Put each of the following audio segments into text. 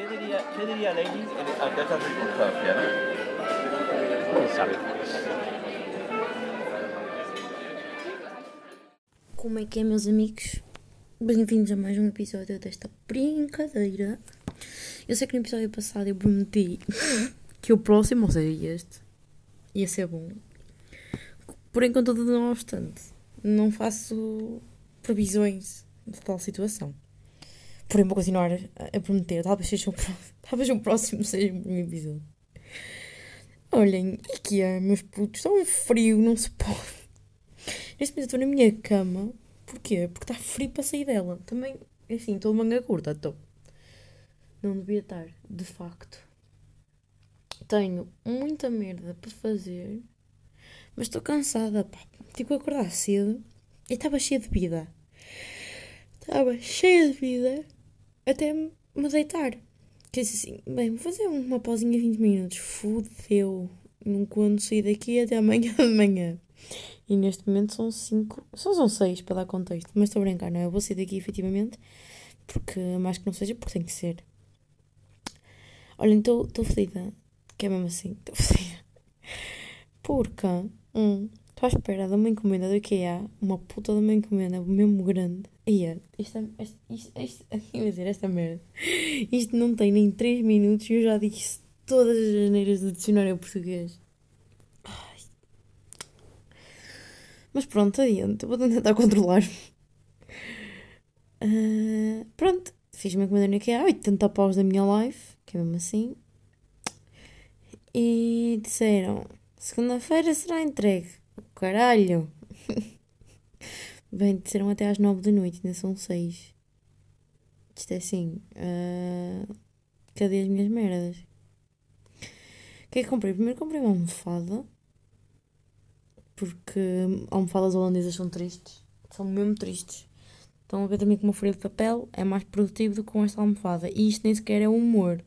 ¿Qué diría, qué diría Lenin ante esta circunstancia? ¿no? Quem sabe? Como é que é, meus amigos? Bem-vindos a mais um episódio desta brincadeira. Eu sei que no episódio passado eu prometi que o próximo, ou seja, este, ia ser bom. Porém, contudo, não obstante, não faço previsões de tal situação. Porém, vou continuar a prometer. Talvez, seja pró- talvez o próximo seja o meu episódio. Olhem, que é, meus putos? Está um frio, não se pode. Neste momento estou na minha cama. Porquê? Porque está frio para sair dela. Também, assim, estou manga curta, estou. Não devia estar, de facto. Tenho muita merda para fazer. Mas estou cansada, pá. Tipo, acordar cedo. E estava cheia de vida. Estava cheia de vida. Até me deitar. Que disse assim, bem, vou fazer uma pausinha de 20 minutos. Fudeu. Não quando sair daqui até amanhã de manhã. E neste momento são 5, só são 6 para dar contexto, mas estou a brincar, não é? Eu vou sair daqui efetivamente, porque mais que não seja, porque tem que ser. Olhem, estou estou fodida, que é mesmo assim, estou fodida. Porque, um, estou à espera de uma encomenda do IKEA, uma puta de uma encomenda mesmo grande. É, esta, esta, isto, isto, ia dizer, esta merda. Isto não tem nem 3 minutos e eu já disse todas as janeiras do dicionário português. Mas pronto, adiante. Vou tentar controlar. Ah, pronto. Fiz-me encomenda que é 80 paus da minha live, que é mesmo assim. E disseram: segunda-feira será entregue. Caralho! Bem, disseram até às 9 da noite, ainda são 6. Isto é assim. ah, cadê as minhas merdas? O que é que comprei? Primeiro comprei uma almofada porque almofadas holandesas são tristes. São mesmo tristes. Estão a ver também com uma folha de papel é mais produtivo do que com esta almofada. E isto nem sequer é humor.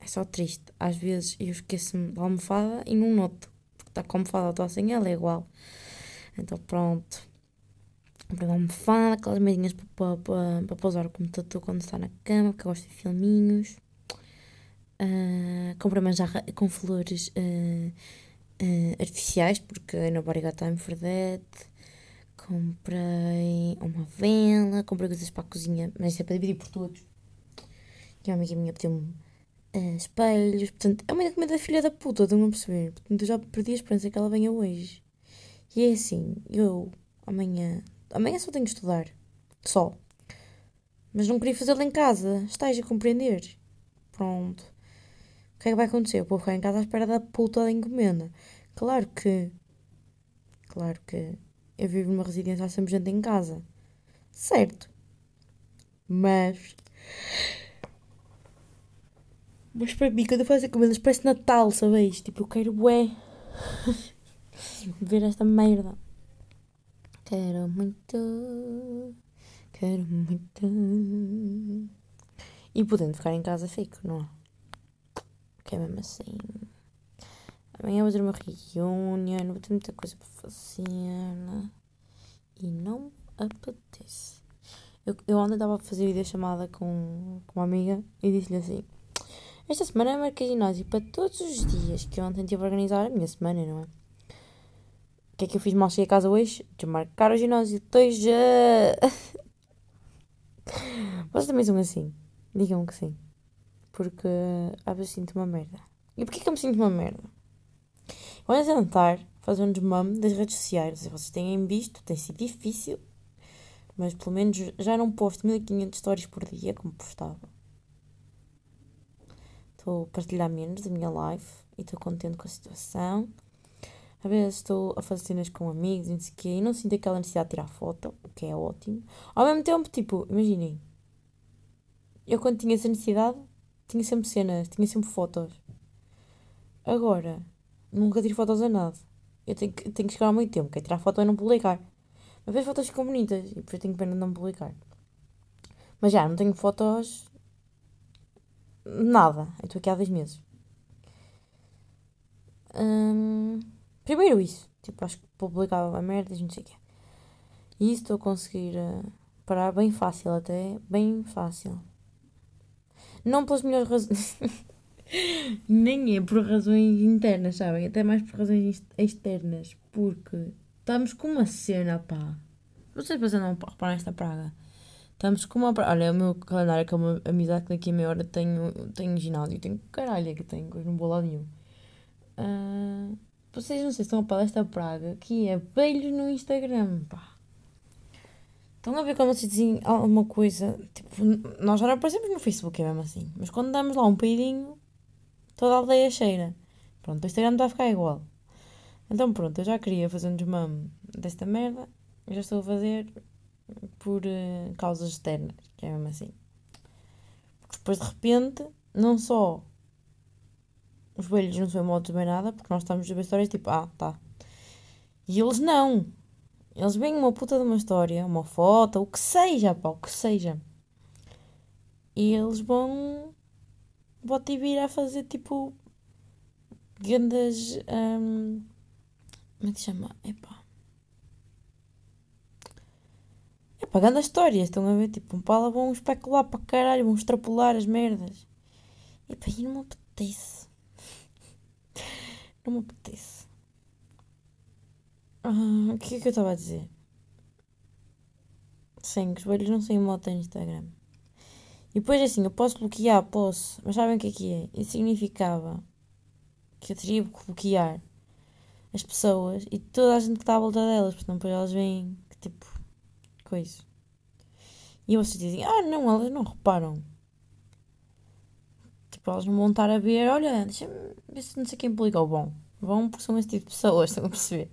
É só triste. Às vezes eu esqueço-me da almofada e não noto. Porque está com a almofada, estou sem ela, é igual. Então pronto. Comprei uma almofada, aquelas mesinhas para, para, para, pousar o computador quando está na cama, porque eu gosto de filminhos. Ah, comprei uma jarra com flores ah, ah, artificiais, porque nobody got time for that. Comprei uma vela, comprei coisas para a cozinha, mas isso é para dividir por todos. E uma amiga minha pediu-me ah, espelhos, portanto, é uma encomenda da filha da puta, estão a perceber? Portanto, eu já perdi a esperança que ela venha hoje. E é assim, eu amanhã, amanhã só tenho que estudar, só. Mas não queria fazê-lo em casa, estás a compreender? Pronto. O que é que vai acontecer? Eu vou ficar em casa à espera da puta da encomenda. Claro que. Claro que. Eu vivo numa residência, há sempre gente em casa. Certo. Mas. Mas para mim, quando eu faço encomendas, parece Natal, sabes? Tipo, eu quero bué. ver esta merda. Quero muito. Quero muito. E podendo ficar em casa, fico, não é? Que é mesmo assim. Amanhã vou ter uma reunião, vou ter muita coisa para fazer. né? E não apetece. Eu, eu ontem estava a fazer videochamada com, com uma amiga e disse-lhe assim: Esta semana marquei ginásio para todos os dias que ontem tive a organizar a minha semana, não é? Que é que eu fiz mal cheguei a casa hoje? Desmarcar o ginásio. Dois já. Vocês também são assim? Digam que sim. Porque às vezes sinto uma merda. E porquê que eu me sinto uma merda? Eu ando a tentar fazer um desmame das redes sociais. Se vocês têm visto, tem sido difícil. Mas pelo menos já não posto 1500 stories por dia como postava. Estou a partilhar menos da minha live e estou contente com a situação. Às vezes estou a fazer cenas com amigos e não sei o quê e não sinto aquela necessidade de tirar foto, o que é ótimo. Ao mesmo tempo, tipo, imaginem, eu quando tinha essa necessidade, tinha sempre cenas, tinha sempre fotos. Agora, nunca tiro fotos a nada. Eu tenho que, tenho que chegar ao meio tempo, que é tirar foto e não publicar. Mas as fotos ficam bonitas e depois tenho pena de não publicar. Mas já, não tenho fotos. Nada. Estou aqui há dois meses. Hum, primeiro isso. Tipo, acho que publicava a merda e não sei o quê. E isso estou a conseguir eh, parar bem fácil até. Bem fácil. Não pelas melhores razões. Nem é por razões internas, sabem? Até mais por razões externas. Porque estamos com uma cena, pá. Vocês depois não reparar esta praga. Estamos com uma praga. Olha, o meu calendário, que é uma amizade que daqui a meia hora tenho, tenho ginásio. Tenho caralho que tenho, não vou lá nenhum. Uh, vocês não sei se estão a par desta praga que é beijos no Instagram, pá. Estão a ver quando vocês dizem alguma coisa, tipo, nós já aparecemos no Facebook, é mesmo assim. Mas quando damos lá um peidinho, toda a aldeia cheira. Pronto, o Instagram está a ficar igual. Então pronto, eu já queria fazer um desmame desta merda. Já estou a fazer por uh, causas externas, que é mesmo assim. Porque depois de repente, não só os velhos não são motos bem nada, porque nós estamos a ver histórias tipo, ah, tá. E eles não. Eles veem uma puta de uma história, uma foto, o que seja, pá, o que seja. E eles vão. Bota e vir a fazer tipo. Grandes. Um, como é que se chama? Epá. Epá, grandes histórias, estão a ver? Tipo, um pala vão especular para caralho, vão extrapolar as merdas. Epá, e não me apetece. Não me apetece. Ah, o que é que eu estava a dizer? Sim, os velhos não saem moto no Instagram. E depois assim, eu posso bloquear, posso, mas sabem o que é que é? Isso significava que eu teria que bloquear as pessoas e toda a gente que está à volta delas, porque depois elas veem que tipo, coisa. E vocês dizem, ah não, elas não reparam. Tipo, elas não a ver, olha, deixa-me ver se não sei quem publicou. Bom, vão porque são esse tipo de pessoas, estão a perceber?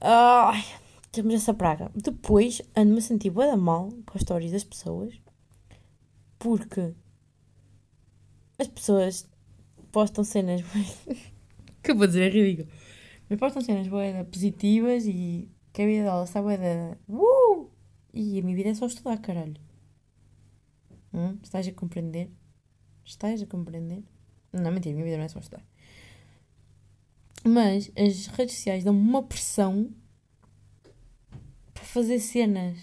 Ai, temos essa praga. Depois ando-me a sentir da mal com as histórias das pessoas porque as pessoas postam cenas que eu vou dizer é ridículo mas postam cenas bué positivas e que a vida delas está bué da uh! e a minha vida é só estudar, caralho hum? estás a compreender? Estás a compreender? não, mentira, minha vida não é só estudar mas as redes sociais dão-me uma pressão para fazer cenas.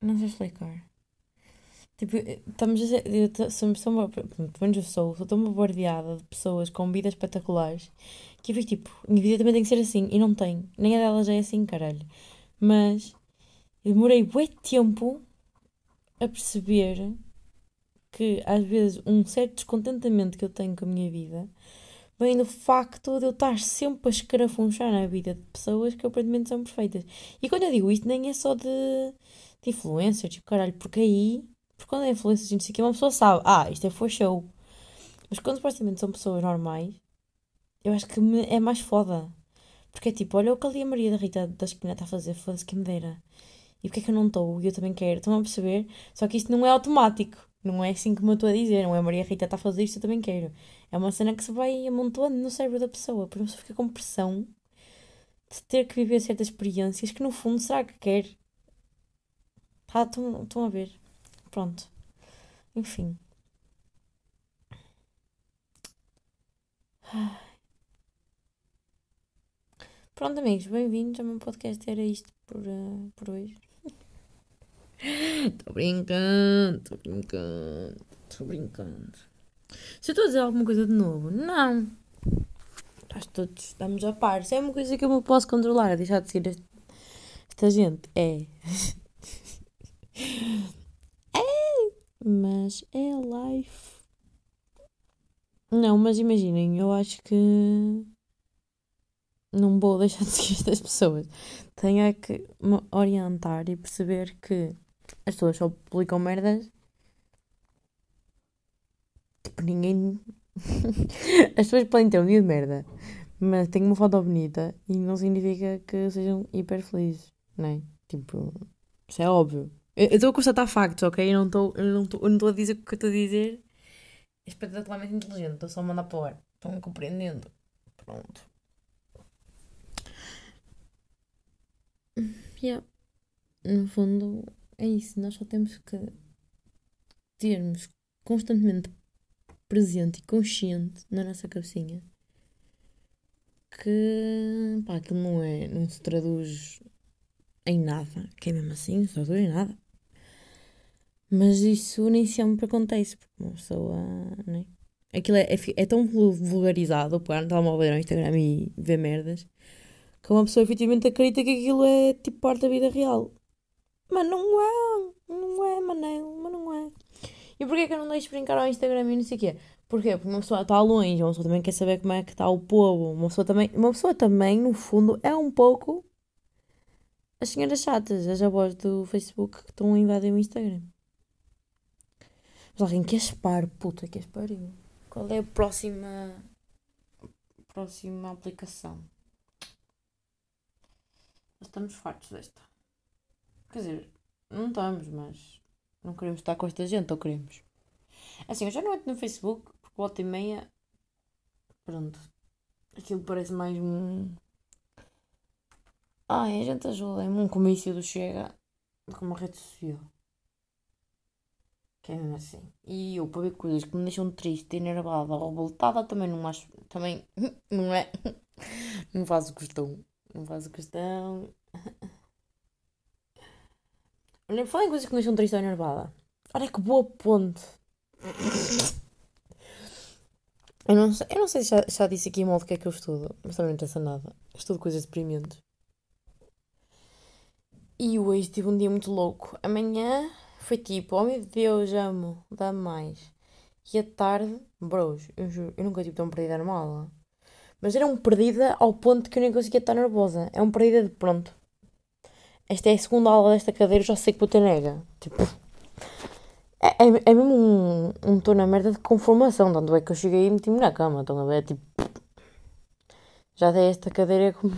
Não sei explicar. Tipo, estamos a ser, eu sou, sou, pelo menos eu sou, sou tão bombardeada de pessoas com vidas espetaculares que eu fico tipo, minha vida também tem que ser assim e não tem. Nem a dela já é assim, caralho. Mas eu demorei muito tempo a perceber que às vezes um certo descontentamento que eu tenho com a minha vida vem do facto de eu estar sempre a escarafunchar na vida de pessoas que aparentemente são perfeitas. E quando eu digo isto, nem é só de, de influencers, tipo, caralho, porque aí, porque quando é influencers, não sei o que, uma pessoa sabe, ah, isto é for show. Mas quando supostamente são pessoas normais, eu acho que é mais foda. Porque é tipo, olha o que ali a Maria da Rita da esquina está a fazer, foda-se que me dera. E porque é que eu não estou? E eu também quero. Estão a perceber? Só que isto não é automático. Não é assim como eu estou a dizer. Não é a Maria Rita está a fazer isto, eu também quero. É uma cena que se vai amontoando no cérebro da pessoa. Por isso fica com pressão de ter que viver certas experiências que no fundo será que quer? Tá, estão a ver. Pronto. Enfim. Pronto, amigos, bem-vindos ao meu podcast. Era isto por, uh, por hoje. Tô brincando, tô brincando, tô brincando. Se eu estou a dizer alguma coisa de novo, não. Nós todos estamos a par. Se é uma coisa que eu me posso controlar, é deixar de seguir este, esta gente, é. é. Mas é life. Não, mas imaginem, eu acho que não vou deixar de seguir estas pessoas. Tenho é que me orientar e perceber que as pessoas só publicam merdas. Tipo, ninguém. as pessoas podem ter um dia de merda, mas tenho uma foto bonita e não significa que sejam hiper felizes, não é? Tipo, isso é óbvio. Eu estou a constatar factos, ok? Eu não estou não não a dizer o que eu estou a dizer é espetacularmente inteligente, estou só a mandar para o ar. Estão compreendendo? Pronto. Yeah. No fundo, é isso, nós só temos que termos constantemente presente e consciente na nossa cabecinha que pá, aquilo não é, não se traduz em nada, que é mesmo assim, não se traduz em nada. Mas isso nem sempre acontece, porque uma pessoa, né? Aquilo é, é, é tão vulgarizado, pegar no telemóvel no Instagram e ver merdas, que uma pessoa efetivamente acredita que aquilo é tipo parte da vida real. Mas não é, não é, Manel, mas não é. E porquê que eu não deixo brincar ao Instagram e não sei o quê? Porquê? Porque uma pessoa está longe, uma pessoa também quer saber como é que está o povo, uma pessoa também, uma pessoa também, no fundo, é um pouco as senhoras chatas, as avós do Facebook que estão a invadir o Instagram. Mas alguém quer espar, puta que pariu. Qual é a próxima. próxima aplicação? Estamos fartos desta. Quer dizer, não estamos, mas não queremos estar com esta gente, ou queremos? Assim, eu já não entro no Facebook, porque volta e meia. Pronto. Aquilo parece mais um. Ai, a gente ajuda, é um comício do Chega que uma rede social. Que é mesmo assim. E eu, para ver coisas que me deixam triste, enervada ou revoltada, também não acho. Também. Não é? Não faço questão. Não faço questão. Olha, falem coisas que me deixam triste ou enervada. Olha que boa ponte. Eu não eu não sei se já, já disse aqui em modo que é que eu estudo, mas também não interessa nada. Estudo coisas deprimentes. E hoje tive um dia muito louco. Amanhã foi tipo, oh meu Deus, amo, dá mais. E à tarde, bros, eu juro, eu nunca tive tão perdida normal. Mas era um perdida ao ponto que eu nem conseguia estar nervosa. É um perdida de pronto. Esta é a segunda aula desta cadeira, já sei que vou ter nega. Tipo. É, é, é mesmo um, um tô na merda de conformação. Tanto é que eu cheguei e meti-me na cama. Estão a ver? Tipo. Já dei esta cadeira como.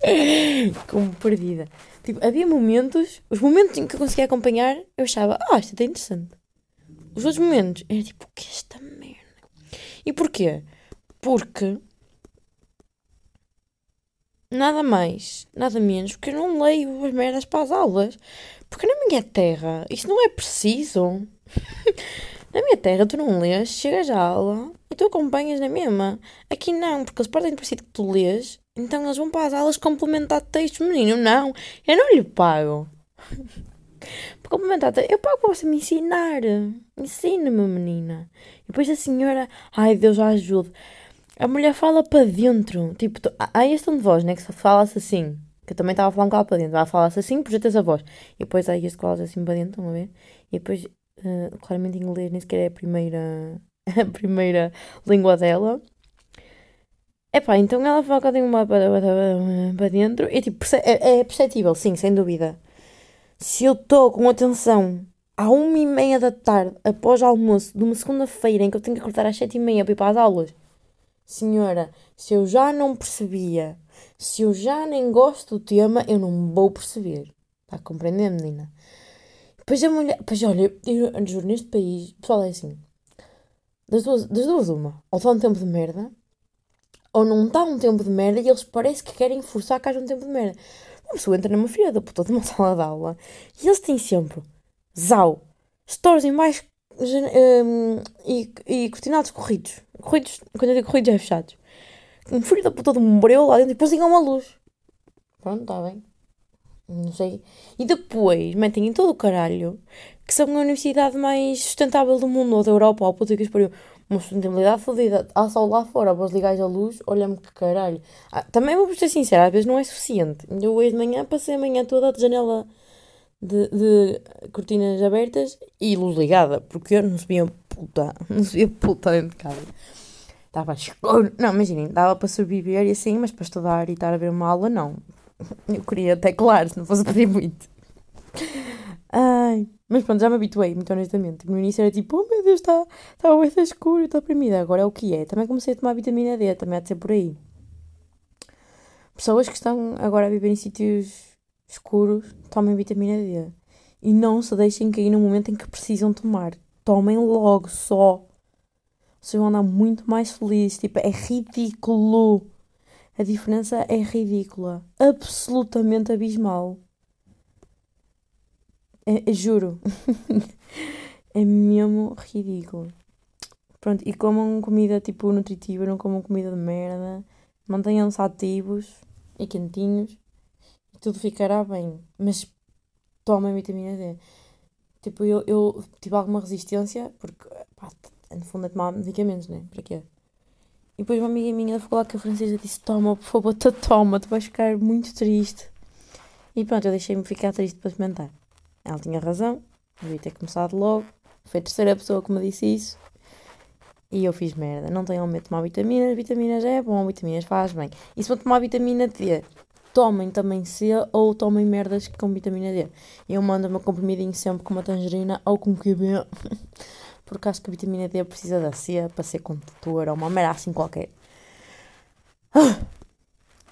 como perdida. Tipo, havia momentos, os momentos em que eu conseguia acompanhar, eu achava, ah, isto é interessante. Os outros momentos, era tipo, que é esta merda? E porquê? Porque nada mais, nada menos, porque eu não leio as merdas para as aulas. Porque na minha terra, isto não é preciso. na minha terra, tu não lês, chegas à aula e tu acompanhas na mesma. Aqui não, porque eles partem do princípio que tu lês então eles vão para as aulas complementar textos, menino. Não, eu não lhe pago. complementar eu pago para você me ensinar. Ensina-me, menina. E depois a senhora, ai Deus ajude. A mulher fala para dentro. Tipo, há este tom de voz, né? Que fala-se assim. Que eu também estava a falar um para dentro. Ela fala-se assim, projeta essa voz. E depois há este que fala assim para dentro, estão a ver? E depois, uh, claramente, inglês nem sequer é a primeira, a primeira língua dela. Epá, então ela foca de uma para, para dentro e tipo, é, é perceptível, sim, sem dúvida. Se eu estou com atenção à uma e meia da tarde, após o almoço, de uma segunda-feira em que eu tenho que acordar às sete e meia para ir para as aulas, senhora, se eu já não percebia, se eu já nem gosto do tema, eu não vou perceber. Está a compreender, menina? Pois a mulher. Pois olha, eu juro, neste país, pessoal, é assim. Das duas, das duas uma. Ou está um tempo de merda, ou não está um tempo de merda e eles parece que querem forçar que haja um tempo de merda. Uma pessoa entra numa filha da puta de uma sala de aula e eles têm sempre zau, stories em mais um, e, e cortinados corridos. Corridos, quando eu digo corridos é fechados. Um filho da puta de um breu lá dentro e depois ligam uma luz. Pronto, está bem. Não sei. E depois metem em todo o caralho que são a universidade mais sustentável do mundo, ou da Europa, ou puta que pariu uma sustentabilidade fodida. Há sol lá fora, vós ligais a luz, olha-me que caralho. Ah, também vou ser sincera, às vezes não é suficiente. Eu hoje de manhã passei a manhã toda de janela de, de cortinas abertas e luz ligada, porque eu não sabia puta, não sabia puta dentro de casa. Estava escuro. Não, imaginem, dava para sobreviver e assim, mas para estudar e estar a ver uma aula, não. Eu queria até claro, se não fosse pedir muito. Ai. Mas pronto, já me habituei, muito honestamente. No início era tipo, oh meu Deus, está tá muito escuro, estou oprimida. Agora é o que é. Também comecei a tomar vitamina D, também há de ser por aí. Pessoas que estão agora a viver em sítios escuros, tomem vitamina D. E não se deixem cair no momento em que precisam tomar. Tomem logo só. Vocês vão andar muito mais felizes. Tipo, é ridículo. A diferença é ridícula. Absolutamente abismal. É, é, juro. é mesmo ridículo. Pronto, e comam comida tipo nutritiva, não comam comida de merda. Mantenham-se ativos e quentinhos tudo ficará bem. Mas tomem vitamina D. tipo, eu, eu tive alguma resistência, porque, pá, no fundo é tomar medicamentos, né? Para quê? E depois uma amiga minha da faculdade que a francesa disse: Toma, por favor, tu toma, tu vais ficar muito triste. E pronto, eu deixei-me ficar triste para experimentar. Ela tinha razão, devia ter começado logo. Foi a terceira pessoa que me disse isso. E eu fiz merda. Não tenham medo de tomar vitaminas, vitaminas é bom, vitaminas faz bem. E se vão tomar vitamina D, tomem também C ou tomem merdas com vitamina D. Eu mando o meu comprimidinho sempre com uma tangerina ou com QB. Porque acho que a vitamina D precisa da C para ser condutor ou uma merda assim qualquer. Ah,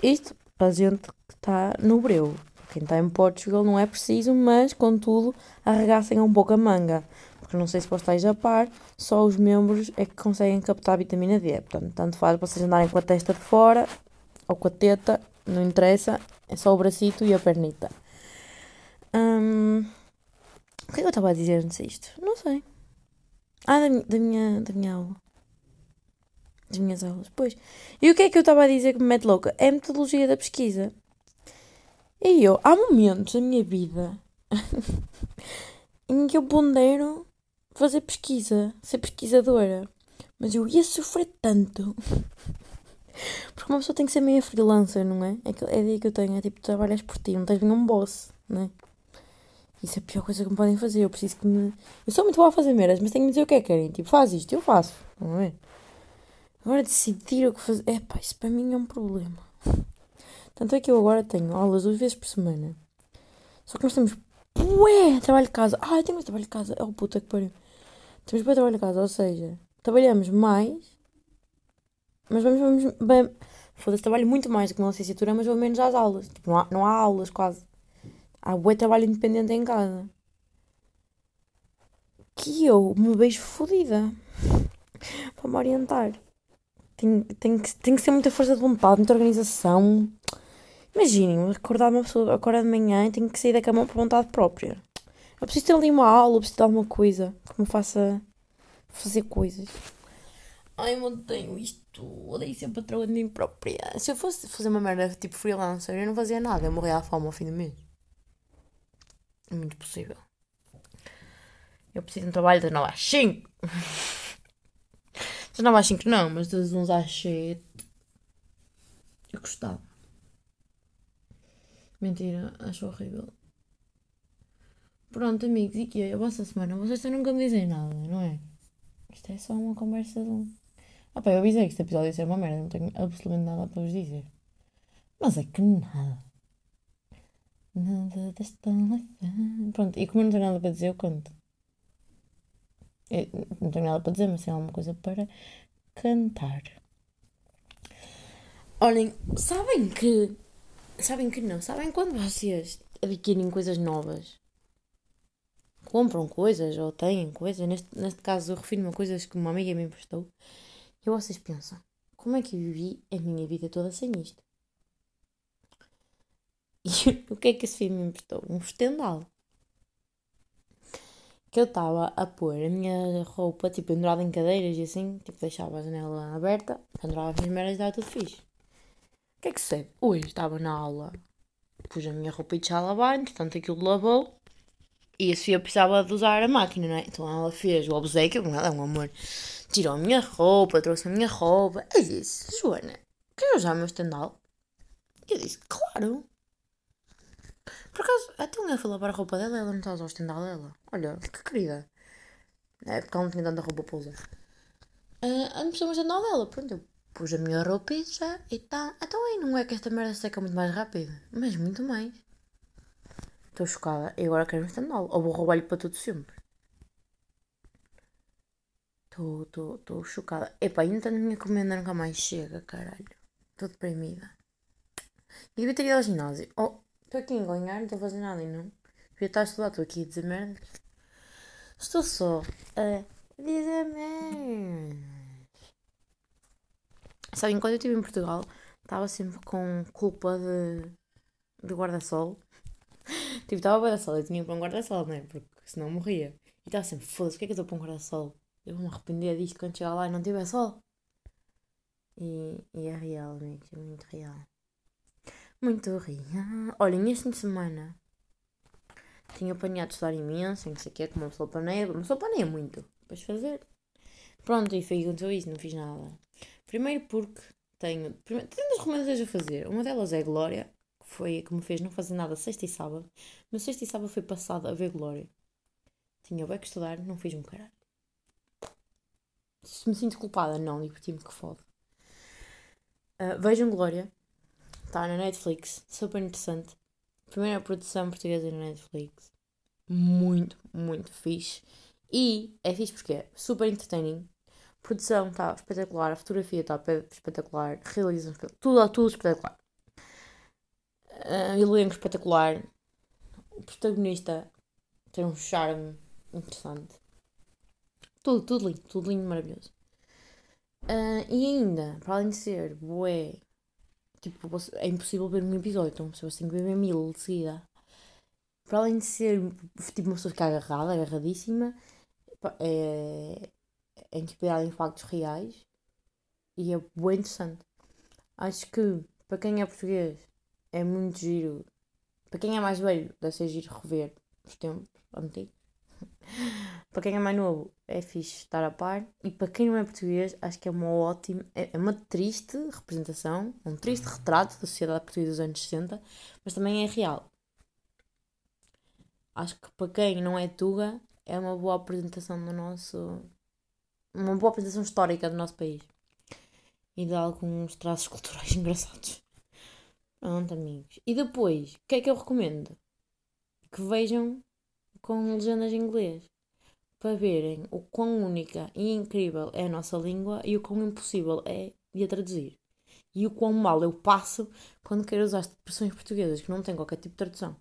isto para a gente que está no breu. Quem está em Portugal não é preciso, mas contudo arregassem um pouco a manga. Porque não sei se vocês a par, só os membros é que conseguem captar vitamina D. Portanto, tanto faz vocês andarem com a testa de fora ou com a teta, não interessa, é só o bracito e a pernita. Hum, o que é que eu estava a dizer antes disto? Não sei. Ah, da, da, minha, da minha aula. Das minhas aulas. Pois. E o que é que eu estava a dizer que me mete louca? É a metodologia da pesquisa. E eu, há momentos da minha vida em que eu pondero fazer pesquisa, ser pesquisadora. Mas eu ia sofrer tanto. Porque uma pessoa tem que ser meio freelancer, não é? É, que, é daí que eu tenho. É tipo, trabalhas por ti, não tens nenhum um boss, não é? Isso é a pior coisa que me podem fazer. Eu preciso que me. Eu sou muito boa a fazer meras, mas tenho que dizer o que é que querem. Tipo, faz isto, eu faço. Não é? Agora decidir o que fazer. É pá, isso para mim é um problema. Tanto é que eu agora tenho aulas duas vezes por semana. Só que nós temos. Ué, trabalho de casa. Ah, eu tenho mais trabalho de casa. Oh puta que pariu. Temos para trabalho de casa, ou seja, trabalhamos mais. Mas vamos, vamos bem. Foda-se, trabalho muito mais do que uma licenciatura, mas vou menos às aulas. Tipo, não há, não há aulas quase. Há bué trabalho independente em casa. Que eu me vejo fodida. Para me orientar. Tem, tem, que, tem que ser muita força de vontade, muita organização. Imaginem, acordar uma pessoa, acordar de manhã e tenho que sair da cama por vontade própria. Eu preciso ter ali uma aula, eu preciso de alguma coisa que me faça fazer coisas. Ai, eu tenho isto, odeio ser patroa de mim própria. Se eu fosse fazer uma merda tipo freelancer, eu não fazia nada, eu morria à fome ao fim do mês. É muito possível. Eu preciso de um trabalho das 9 às 5. das 9 às 5 não, mas das 11 às 7. Eu gostava. Mentira, acho horrível. Pronto, amigos, e que é? A vossa semana? Vocês nunca me dizem nada, não é? Isto é só uma conversa de um. Ah, pá, eu avisei que este episódio ia ser uma merda, não tenho absolutamente nada para vos dizer. Mas é que nada. Nada desta life. Pronto, e como eu não tenho nada para dizer, eu conto. Eu não tenho nada para dizer, mas tem alguma coisa para cantar. Olhem, sabem que. Sabem que não? Sabem quando vocês adquirem coisas novas? Compram coisas ou têm coisas. Neste, neste caso, eu refiro-me a coisas que uma amiga me emprestou. E vocês pensam: como é que eu vivi a minha vida toda sem isto? E o que é que esse filme me emprestou? Um estendal. Que eu estava a pôr a minha roupa, tipo, pendurada em cadeiras e assim, tipo, deixava a janela aberta, pendurava as minhas merdas e estava tudo fixe. O que é que sucede? Hoje estava na aula, pus a minha roupa de já lavar, entretanto aquilo lavou, e a Sofia precisava de usar a máquina, não é? Então ela fez o obsequio, ela é um amor, tirou a minha roupa, trouxe a minha roupa, e disse, Joana, queres usar o meu estendal? Eu disse, claro. Por acaso, até um foi lavar a roupa dela ela não está a usar o estendal dela. Olha, que querida. É porque ela não tinha tanta roupa para usar. Uh, a pessoa o estendal dela. Pronto, eu pus a minha roupa e já. E tá. Então aí não é que esta merda seca muito mais rápido. Mas muito mais. Estou chocada. E agora quero um estendal. Ou vou roubar-lhe para tudo sempre. Estou chocada. Epá, ainda a minha comenda nunca mais chega, caralho. Estou deprimida. E devia ter ido ao ginásio. Oh, Estou aqui a enganhar, não estou a fazer nada e não. Devia estar a estudar, estou aqui a dizer merdas. Estou só a dizer merdas. Sabem, quando eu estive em Portugal, estava sempre com culpa de, de guarda-sol. tipo, estava guarda-sol, eu tinha para um guarda-sol, não é? Porque senão morria. E estava sempre, foda-se, o que é que eu estou para um guarda-sol? Eu vou me arrepender disto quando chegar lá e não tiver sol. E, e é real, amigos, é muito real. Muito real. Olhem, este fim de semana Tinha planeado estudar imenso, não sei o que é, como uma pessoa planeia, uma pessoa planeia muito. Depois fazer. Pronto, e foi aconteceu isso, não fiz nada. Primeiro porque tenho, primeiro, tenho duas recomendações a fazer. Uma delas é Glória, que foi a que me fez não fazer nada sexta e sábado. Mas sexta e sábado foi passado a ver Glória. Tinha bem que estudar, não fiz um caralho. Se me sinto culpada, não, diverti-me que fode. Uh, vejam Glória, está na Netflix, super interessante. Primeira produção portuguesa na Netflix. Muito, muito fixe. E é fixe porque é super entertaining. Produção está espetacular, a fotografia está espetacular, realização tudo, tudo espetacular. Uh, elenco espetacular. O protagonista tem um charme interessante. Tudo, tudo lindo, tudo lindo, maravilhoso. Uh, e ainda, para além de ser bué, tipo, é impossível ver um episódio, então você tem que ver mil de seguida. Para além de ser, tipo, uma pessoa ficar agarrada, agarradíssima, é, é inspirado em factos reais e é bem interessante. Acho que, para quem é português, é muito giro. Para quem é mais velho, deve ser giro rever os tempos antigos. Para quem é mais novo, é fixe estar a par. E para quem não é português, acho que é uma ótima, é, é uma triste representação, um triste retrato da sociedade portuguesa dos anos 60, mas também é real. Acho que para quem não é Tuga, é uma boa apresentação do nosso. uma boa apresentação histórica do nosso país. E de alguns traços culturais engraçados. Pronto, amigos. E depois, o que é que eu recomendo? Que vejam com legendas em inglês. Para verem o quão única e incrível é a nossa língua e o quão impossível é de a traduzir. E o quão mal eu passo quando quero usar expressões portuguesas que não têm qualquer tipo de tradução.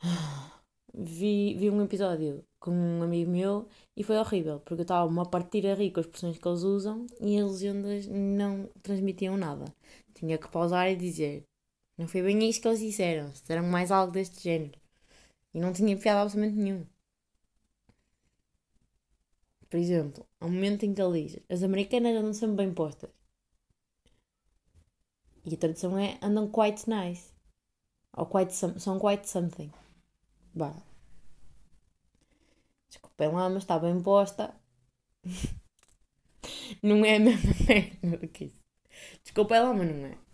vi, vi um episódio com um amigo meu e foi horrível, porque eu estava a partir a rir com as expressões que eles usam e as legendas não transmitiam nada. Tinha que pausar e dizer: Não foi bem isso que eles disseram, disseram mais algo deste género. E não tinha piada absolutamente nenhum. Por exemplo, há um momento em que ele diz: As americanas andam sempre bem postas. E a tradução é andam quite nice. Ou quite são quite something. Bah. Desculpem lá, mas está bem posta. não é a mesma merda que isso. Desculpem lá, mas não é.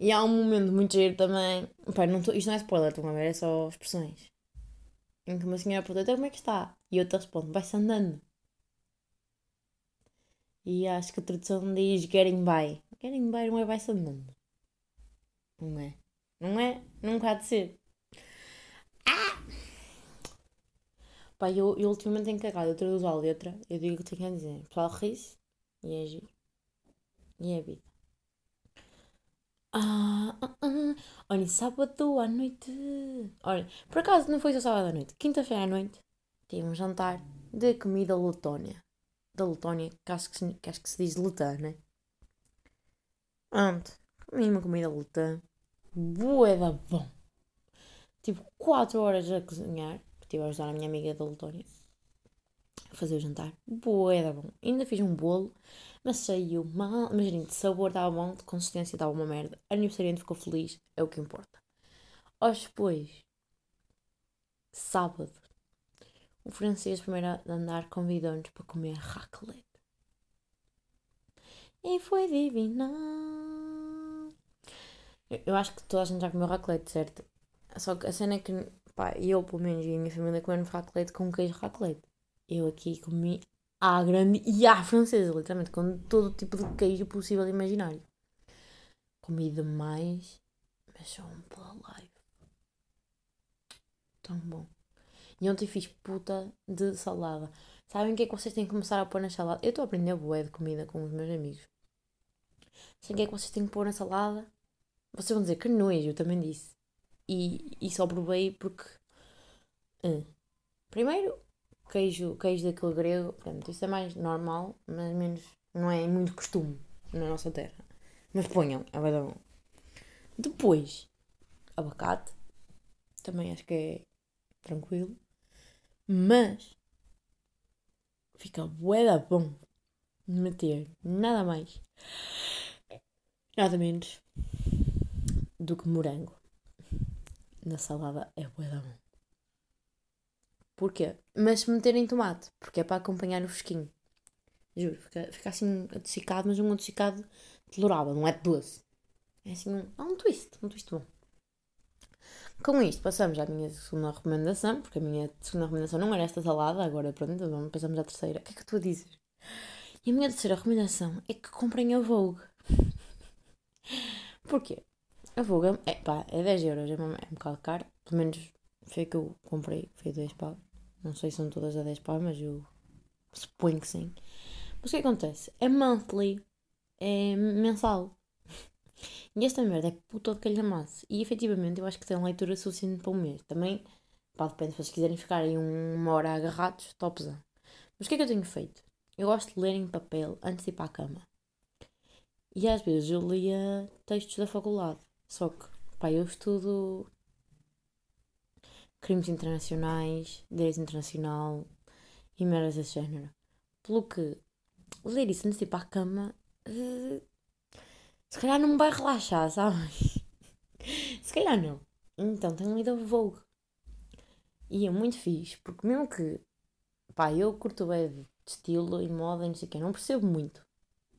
E há um momento muito giro também. Pá, não tô, isto não é spoiler, estão a ver? É só expressões. Em que uma senhora pergunta: então como é que está? E outra responde: vai-se andando. E acho que a tradução diz getting by. Getting by não é vai-se andando. Não é? Não é? Nunca há de ser. Pá, eu, eu ultimamente tenho cagado, eu traduzo a letra, eu digo o que tenho a dizer. O pessoal ri-se e é giro. E é vida. Ah, ah, ah. Olha, sábado à noite. Olha, por acaso não foi só sábado à noite. Quinta-feira à noite tive um jantar de comida letónia. Da Letónia, que acho que se, que acho que se diz letã, né? Pronto, comi uma comida letã. Boa da bom. Tive 4 horas a cozinhar estive a ajudar a minha amiga da Letónia fazer o jantar. Boa, era bom. Ainda fiz um bolo, mas saiu mal. Imaginem, de sabor estava bom, de consistência estava uma merda. A aniversariante ficou feliz, é o que importa. Hoje depois, sábado, o francês primeiro andar convidou-nos para comer raclette. E foi divina. Eu, eu acho que toda a gente já comeu raclette, certo? Só que a cena é que Pá, eu, pelo menos, e a minha família comendo raclette com queijo raclette. Eu aqui comi à grande e à francesa, literalmente, com todo tipo de queijo possível e imaginário. Comi demais, mas só um pela live. Tão bom. E ontem fiz puta de salada. Sabem o que é que vocês têm que começar a pôr na salada? Eu estou a aprender bué de comida com os meus amigos. Sabem o que é que vocês têm que pôr na salada? Vocês vão dizer que nojo, eu também disse e, e só provei porque. Uh, primeiro, queijo, queijo daquele grego, portanto, isso é mais normal, mas menos. não é muito costume na nossa terra. Mas ponham, é bem bom. Depois, abacate, também acho que é tranquilo, mas fica da bom meter nada mais, nada menos do que morango. na salada é bué bom. Porquê? Mas se meterem tomate, porque é para acompanhar o fresquinho. Juro, fica, fica assim adocicado, mas um adocicado tolerável, não é doce. É assim um, há um twist, um twist bom. Com isto, passamos à minha segunda recomendação, porque a minha segunda recomendação não era esta salada, agora pronto, vamos, passamos à terceira. O que é que tu a dizer? E a minha terceira recomendação é que comprem a Vogue. Porquê? A Vogue é, pá, é 10 euros, é, um, é um bocado caro, pelo menos foi que eu comprei, foi 10 pau. Não sei se são todas a 10 pau, mas eu suponho que sim. Mas o que acontece? É monthly, é mensal. E esta merda é puta de calhamaço. E efetivamente eu acho que tem leitura suficiente para um mês. Também, pá, depende, se vocês quiserem ficar aí uma hora agarrados, topzão. Mas o que é que eu tenho feito? Eu gosto de ler em papel antes de ir para a cama. E às vezes eu lia textos da faculdade. Só que, pá, eu estudo crimes internacionais, direito internacional e merdas desse género. Pelo que ler isso antes de ir para a cama uh, se calhar não me vai relaxar, sabes? se calhar não. Então tenho lido a Vogue. E é muito fixe, porque mesmo que pá, eu curto bem de estilo e moda e não sei o que, não percebo muito.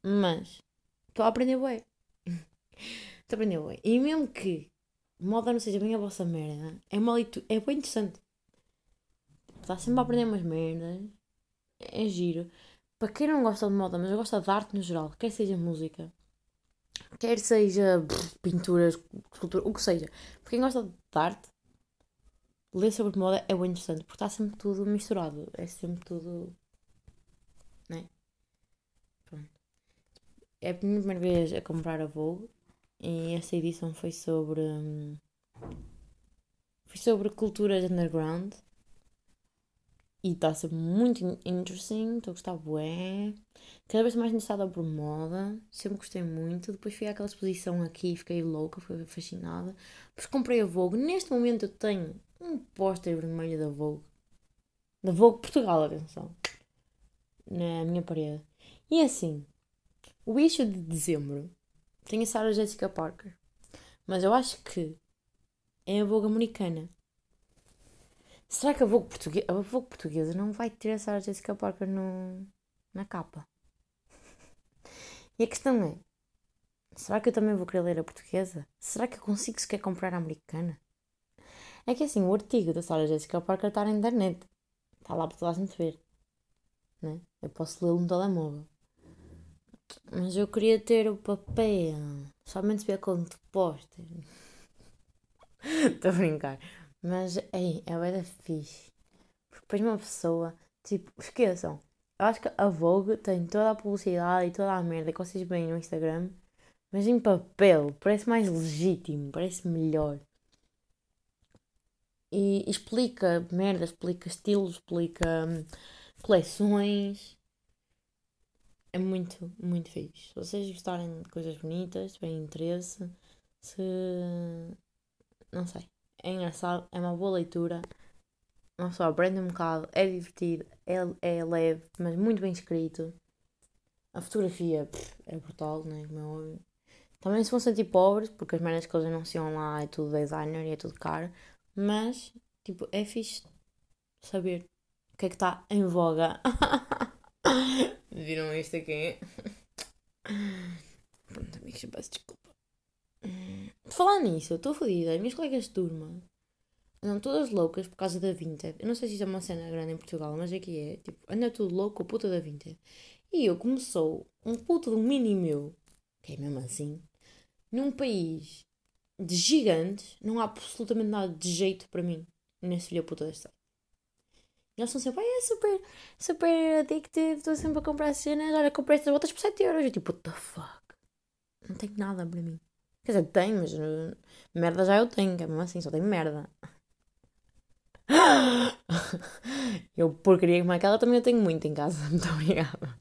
Mas estou a aprender bem. estou a aprender bem. E mesmo que moda não seja bem a vossa merda, é, uma leitura, é bem interessante. Está sempre a aprender umas merdas. É giro. Para quem não gosta de moda, mas gosta de arte no geral, quer seja música, quer seja pinturas, escultura, o que seja. Para quem gosta de arte, ler sobre moda é bem interessante, porque está sempre tudo misturado. É sempre tudo. Né? Pronto. É a minha primeira vez a comprar a Vogue e essa edição foi sobre. Hum, foi sobre culturas underground e está a ser muito interesting, estou a gostar bué. Cada vez mais interessada por moda, sempre gostei muito. Depois fui àquela exposição aqui e fiquei louca, fui fascinada. Depois comprei a Vogue. Neste momento eu tenho um póster vermelho da Vogue. Da Vogue Portugal, atenção. Na minha parede. E assim, o issue de dezembro tem a Sarah Jessica Parker. Mas eu acho que é a Vogue americana. Será que a Vogue, portuguesa, a Vogue portuguesa não vai ter a Sarah Jessica Parker no, na capa? E a questão é: será que eu também vou querer ler a portuguesa? Será que eu consigo sequer comprar a americana? É que assim, o artigo da Sarah Jessica Parker está na internet. Está lá para toda a gente ver. Né? Eu posso lê-lo no telemóvel. Mas eu queria ter o papel. Somente ver com de póster. Estou a brincar. Mas, ei, é bem fixe. Porque depois uma pessoa, tipo, esqueçam. Eu acho que a Vogue tem toda a publicidade e toda a merda que vocês veem no Instagram. Mas em papel, parece mais legítimo, parece melhor. E explica merda, explica estilos, explica hum, coleções. É muito, muito fixe. Se vocês gostarem de coisas bonitas, têm interesse, se. Não sei é engraçado, é uma boa leitura. Não só aprende um bocado, é divertido, é, é leve, mas muito bem escrito. A fotografia pff, é brutal, né? Como é óbvio. Também se vão sentir pobres, porque as merdas que eles anunciam lá é tudo designer e é tudo caro. Mas, tipo, é fixe saber o que é que está em voga. Viram isto aqui? Pronto, amigos, peço desculpa. De falar nisso, eu estou fodida. As minhas colegas de turma andam todas loucas por causa da Vinted. Eu não sei se isto é uma cena grande em Portugal, mas aqui é. Tipo, anda tudo louco, puta da Vinted. E eu, como sou um puto de um mini meu, que é mesmo assim, num país de gigantes, não há absolutamente nada de jeito para mim nesse filho puta desta. Eles são sempre, é super, super addictive, estou sempre a comprar cenas, olha, comprei estas botas por 7 euros. Eu tipo, what the fuck? Não tenho nada para mim. Quer dizer, tem, mas uh, merda já eu tenho, que é mesmo assim, só tenho merda. eu, porcaria como aquela, também eu tenho muito em casa. Muito obrigada.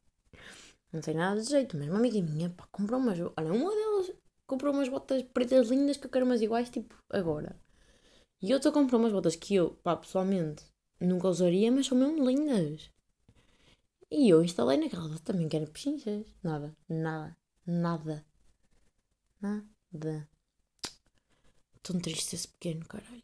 Não tem nada de jeito, mas uma amiga minha, pá, comprou umas. Olha, uma delas comprou umas botas pretas lindas que eu quero umas iguais, tipo, agora. E outra comprou umas botas que eu, pá, pessoalmente, nunca usaria, mas são mesmo lindas. E eu instalei naquela, também quero pechinchas. Nada, nada, nada. Nada. Tão triste esse pequeno caralho.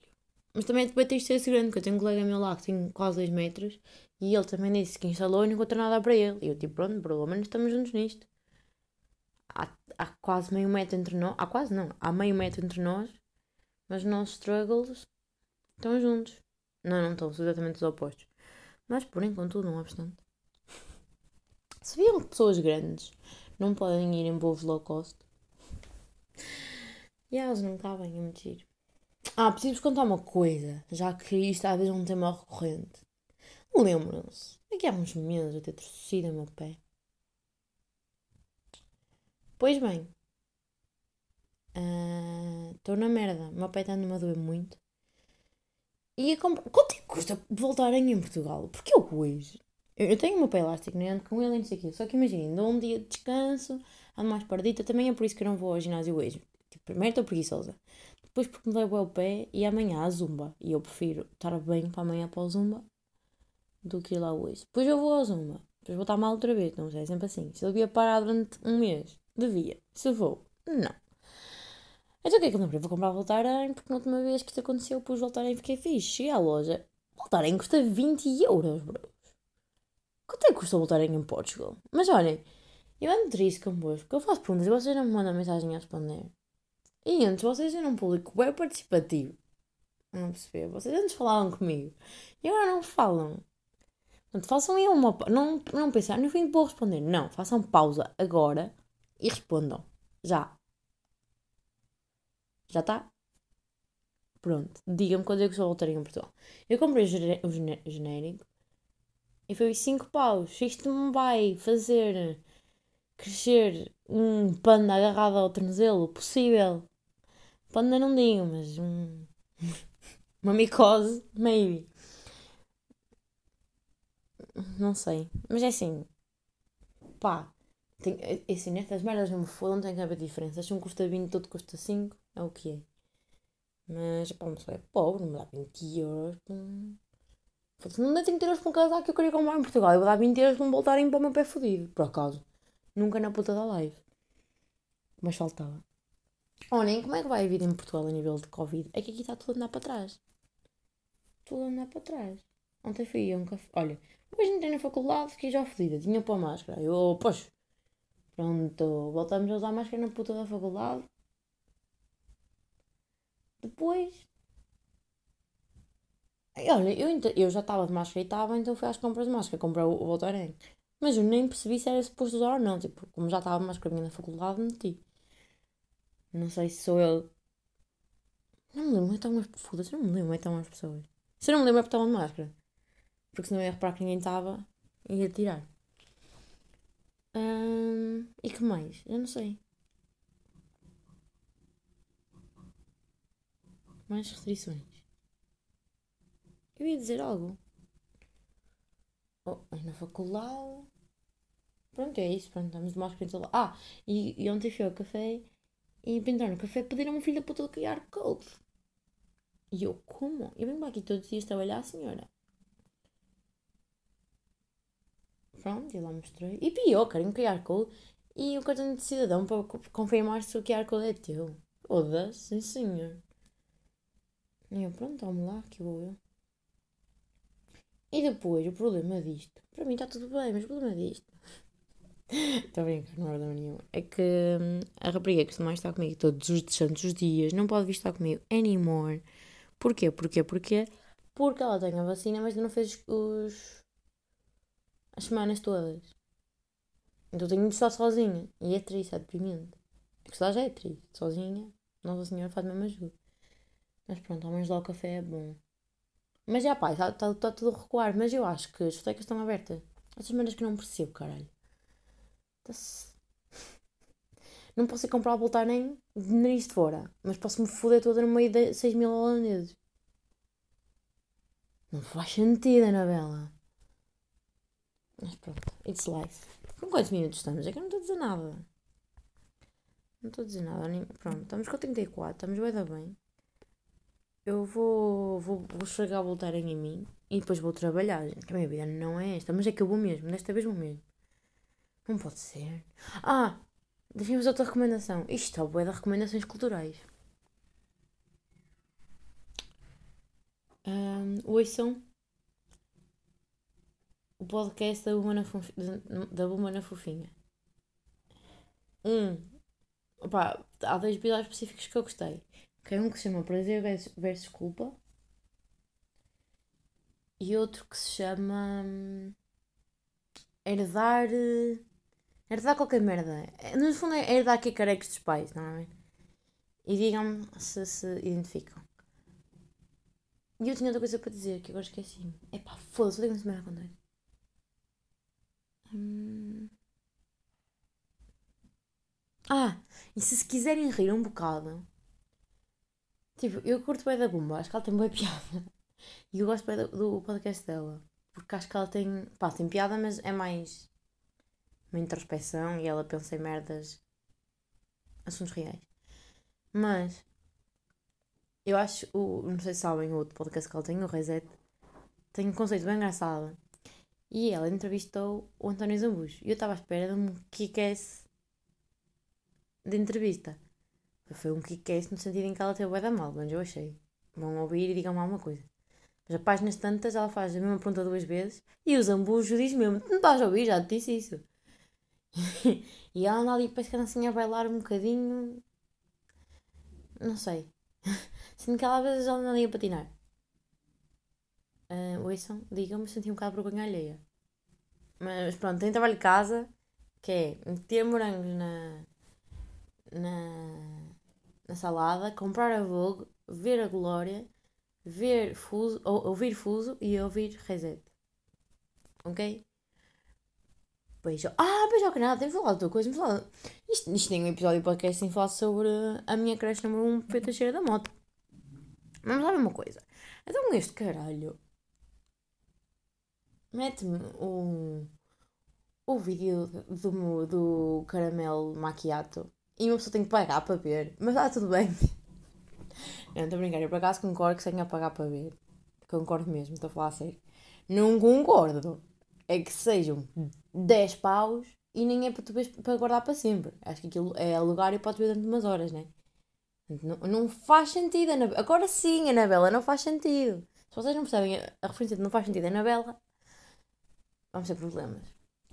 Mas também depois tens de ser grande, porque eu tenho um colega meu lá que tem quase 2 metros e ele também disse que instalou e não encontrou nada para ele. E eu tipo, pronto, pelo menos estamos juntos nisto. Há, há quase meio metro entre nós. Há quase não, há meio metro entre nós, mas os nossos struggles estão juntos. Não, não estão, são exatamente os opostos. Mas por enquanto não obstante. Sabiam que pessoas grandes não podem ir em voos low cost? E elas não cabem a mentir. Ah, preciso-vos contar uma coisa, já que isto às vezes é um tema recorrente. Lembram-se, daqui há uns meses eu ter torcido o meu pé. Pois bem, estou uh, na merda, o meu pé está-me a doer muito. E a comp... quanto é que custa voltarem em Portugal? Porque eu hoje, eu tenho meu pé elástico, nem ando com ele e não sei o quê. Só que imaginem, dou um dia de descanso, ando mais perdida, também é por isso que eu não vou ao ginásio hoje. Tipo, primeiro estou preguiçosa, depois porque me levo o pé e amanhã a zumba. E eu prefiro estar bem para amanhã para o zumba do que ir lá hoje. Depois eu vou ao zumba, depois vou estar mal outra vez, não sei, é sempre assim. Se eu devia parar durante um mês, devia. Se vou, não. Então o que é que eu lembrei? Vou comprar Voltaren, porque na última vez que isto aconteceu, pus Voltaren e fiquei fixe. Cheguei à loja, Voltaren custa 20 euros, bro. Quanto é que custa Voltaren em Portugal? Mas olhem, eu ando triste convosco, porque eu faço perguntas e vocês não me mandam mensagem a responder. E antes vocês eram um público bem participativo. Não percebi. Vocês antes falavam comigo. E agora não falam. Portanto, façam aí uma. Não, não pensar, no fim vou responder. Não, façam pausa agora e respondam. Já. Já está? Pronto. Diga-me quando é que só voltarem em Portugal. Eu comprei o, o genérico e foi 5 paus. Isto me vai fazer crescer um panda agarrado ao tornozelo possível. Panda não digo, mas um, uma micose, maybe. Não sei. Mas é assim. Pá. Tem, é, é assim, nestas merdas não me fodam, tem que haver diferença. Se um custa 20, todo custa 5, é o que é. Mas, pá, uma pessoa é pobre, não me dá 20 euros. Não dá 30 euros para um casaco que eu queria comprar em Portugal. Eu vou dar 20 euros para me voltarem para o meu pé fodido, por acaso. Nunca na puta da live. Mas faltava. Olhem, como é que vai a vida em Portugal a nível de Covid? É que aqui está tudo a andar para trás. Tudo a andar para trás. Ontem fui a um café. Olha, depois entrei na faculdade, fiquei já fodida. Tinha a máscara. Eu, pois. Pronto, voltamos a usar máscara na puta da faculdade. Depois. Olha, eu, eu já estava de máscara e estava, então fui às compras de máscara. Comprei o, o Voltaren. Mas eu nem percebi se era suposto usar ou não. Tipo, como já estava de máscara minha na faculdade, meti. Não sei se sou eu. Não me lembro, é tão mais. Foda-se, não me lembro, é tão mais pessoas. Se eu não me lembro é porque estavam de máscara. Porque senão eu ia reparar que ninguém estava e ia tirar. E que mais? Eu não sei. Mais restrições. Eu ia dizer algo. Oh, na faculdade. Pronto, é isso. Pronto, estamos de máscara em todo Ah, e, e ontem fui ao café e pintar no café pediram um filho da puta de QR Code. E eu, como? Eu venho aqui todos os dias trabalhar, senhora. Pronto, e lá mostrei. E pior, querem um QR Code e o cartão de cidadão para confirmar se o QR Code é teu. Oda, sim senhor. E eu, pronto, vamos lá, que vou eu. E depois, o problema disto. Para mim está tudo bem, mas o problema disto. Estou a brincar, não é verdade nenhuma. É que hum, a rapariga que costuma estar comigo todos os santos dias não pode vir estar comigo anymore. Porquê? Porquê? Porquê? Porque ela tem a vacina, mas não fez os. as semanas todas. Então tenho de estar sozinha. E é triste, é deprimente. É que já é triste. Sozinha, Nossa Senhora faz mesmo ajuda. Mas pronto, ao menos lá o café é bom. Mas já pá, está tá, tá tudo a recuar. Mas eu acho que as discotecas estão abertas. Essas maneiras que não percebo, caralho. Não posso ir comprar a voltar nem de nariz de fora. Mas posso-me foder toda no meio de 6 mil holandeses. Não faz sentido, Anabela. Mas pronto, it's life. Com quantos minutos estamos? É que eu não estou a dizer nada. Não estou a dizer nada. Nem... Pronto, estamos com 34, estamos bem da bem. Eu vou, vou, vou chegar a voltar em mim e depois vou trabalhar. Gente, a minha vida não é esta, mas é que eu vou mesmo, desta vez vou mesmo. Não pode ser. Ah, deixem-vos outra recomendação. Isto é o de recomendações culturais. Um, ouçam o podcast da Buma na, da Buma na Fofinha. Um. Há dois episódios específicos que eu gostei. Que é um que se chama Prazer versus Culpa. E outro que se chama. Hum, herdar. Herdar qualquer merda. No fundo é herdar que carecos dos pais, não é? E digam-me se se identificam. E eu tinha outra coisa para dizer que agora esqueci-me. É pá, foda-se, eu tenho uma semana a contar. Hum... Ah, e se se quiserem rir um bocado. Tipo, eu curto bem da Bumba, acho que ela tem boa piada. E eu gosto bem do, do podcast dela. Porque acho que ela tem. Pá, tem piada, mas é mais. Uma introspeção e ela pensa em merdas. Assuntos reais. Mas. Eu acho. O, não sei se sabem o outro podcast que ela tem, o Reset. Tem um conceito bem engraçado. E ela entrevistou o António Zambujo. E eu estava à espera de um kick-ass de entrevista. Foi um kick-ass no sentido em que ela teve bué da mal, mas eu achei. Vão ouvir e digam-me alguma coisa. Mas a páginas tantas ela faz a mesma pergunta duas vezes e o Zambujo diz mesmo, não estás a ouvir, já te disse isso. e ela anda ali, parece que anda assim a bailar um bocadinho. Não sei. Sinto que ela às vezes anda ali a patinar. Uh, ouçam, digam-me, senti um bocado vergonha alheia. Mas pronto, tem trabalho de casa que é meter morangos na, na salada, comprar a Vogue, ver a Glória, ver Fuso, ou, ouvir Fuso e ouvir Reset. Ok? Beijo. Ah, beijo ao canal, tenho falado outra coisa. Falar... Isto, isto tem um episódio podcast sem falar sobre a minha creche número 1, um, feita cheira da moto. Vamos lá ver uma coisa. Então este caralho mete-me o, o vídeo do, do caramelo maquiato e uma pessoa tem que pagar para ver, mas está tudo bem. Não, estou a brincar, eu por acaso concordo que se tenha a pagar para ver. Concordo mesmo, estou a falar a sério. Não concordo. É que sejam 10 paus e nem é para tu ver, para guardar para sempre. Acho que aquilo é alugar e pode ver durante umas horas, né? Não, não faz sentido, Anabela. Agora sim, Anabela, não faz sentido. Se vocês não percebem a referência de não faz sentido, Anabela, vamos ter problemas.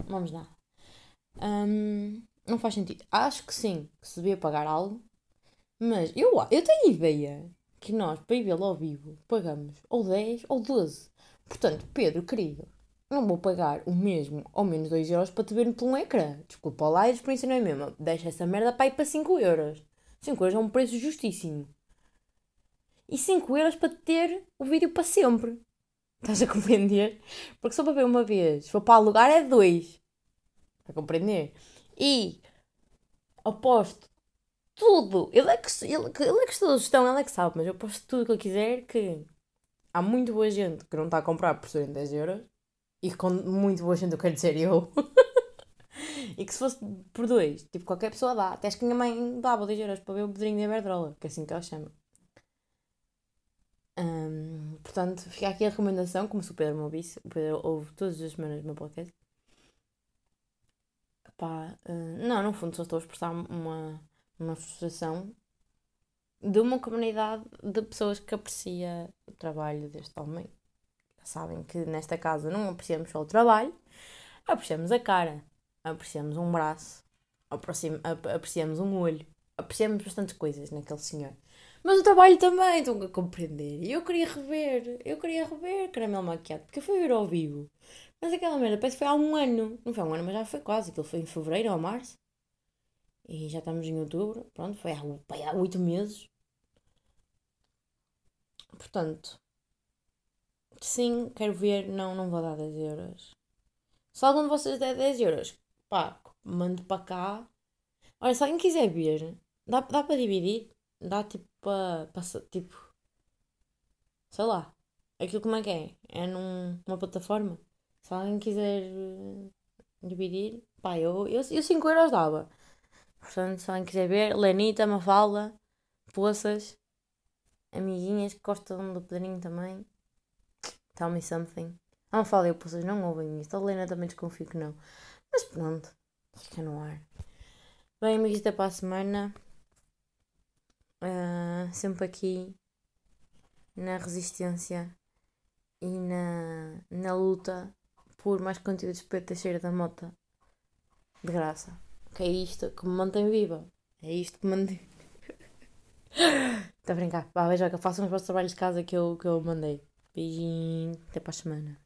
Vamos lá. Um, não faz sentido. Acho que sim, que se devia pagar algo. Mas eu, eu tenho ideia que nós, para ir vê-lo ao vivo, pagamos ou 10 ou 12. Portanto, Pedro, querido, não vou pagar o mesmo ou menos 2 euros para te ver por um ecrã. Desculpa lá, a experiência não é mesmo. Deixa essa merda para ir para 5 euros. 5 euros é um preço justíssimo. E 5 euros para ter o vídeo para sempre. Estás a compreender? Porque só para ver uma vez, se for para alugar é 2. Para compreender? E aposto tudo. Ele é que, ele, ele é que estuda gestão, ele é que sabe, mas eu aposto tudo que eu quiser que há muito boa gente que não está a comprar por serem 10 euros. E com muito boa gente eu quero dizer eu. e que se fosse por dois, tipo, qualquer pessoa dá. Até acho que minha mãe dava 10 euros para ver o Pedrinho de Iberdrola, que é assim que ela chama. Um, portanto, fica aqui a recomendação, como se o Pedro me ouvisse, o Pedro ouve todas as semanas o meu podcast. Pá, uh, não, no fundo só estou a expressar uma, uma frustração de uma comunidade de pessoas que aprecia o trabalho deste homem. Sabem que nesta casa não apreciamos só o trabalho, apreciamos a cara, apreciamos um braço, apreciamos um olho, apreciamos bastantes coisas naquele senhor. Mas o trabalho também, estão a compreender. E eu queria rever, eu queria rever Caramelo Maquiado, porque eu fui ver ao vivo. Mas aquela merda parece que foi há um ano. Não foi há um ano, mas já foi quase. Aquilo foi em fevereiro ou março. E já estamos em outubro. Pronto, foi há, oito meses. Portanto, sim, quero ver. Não, não vou dar 10 euros. Se algum de vocês der 10 euros, pá, mande para cá. Olha, se alguém quiser ver, dá, dá para dividir. Dá tipo para. Tipo. Sei lá. Aquilo como é que é? É num, numa plataforma. Se alguém quiser eh, dividir, pá, eu 5 eu, eu cinco euros dava. Portanto, se alguém quiser ver, Lenita, Mafalda, Poças, amiguinhas que gostam do Pedrinho também, tell me something. A Mafalda e o Poças não ouvem isto, a Lena também desconfio que não. Mas pronto, fica no ar. Bem, amigos, até para a semana. Uh, sempre aqui na resistência e na, na luta por mais conteúdos de Pedro Teixeira da Mota. De graça. Que é isto que me mantém viva. É isto que me mantém. Está a brincar. Vá, veja que façam os vossos trabalhos de casa que eu, que eu mandei. Beijinho. Até para a semana.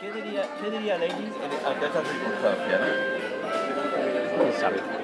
¿qué diría, qué diría Lenin en- ante esta circunstancia? ¿no? Sabe.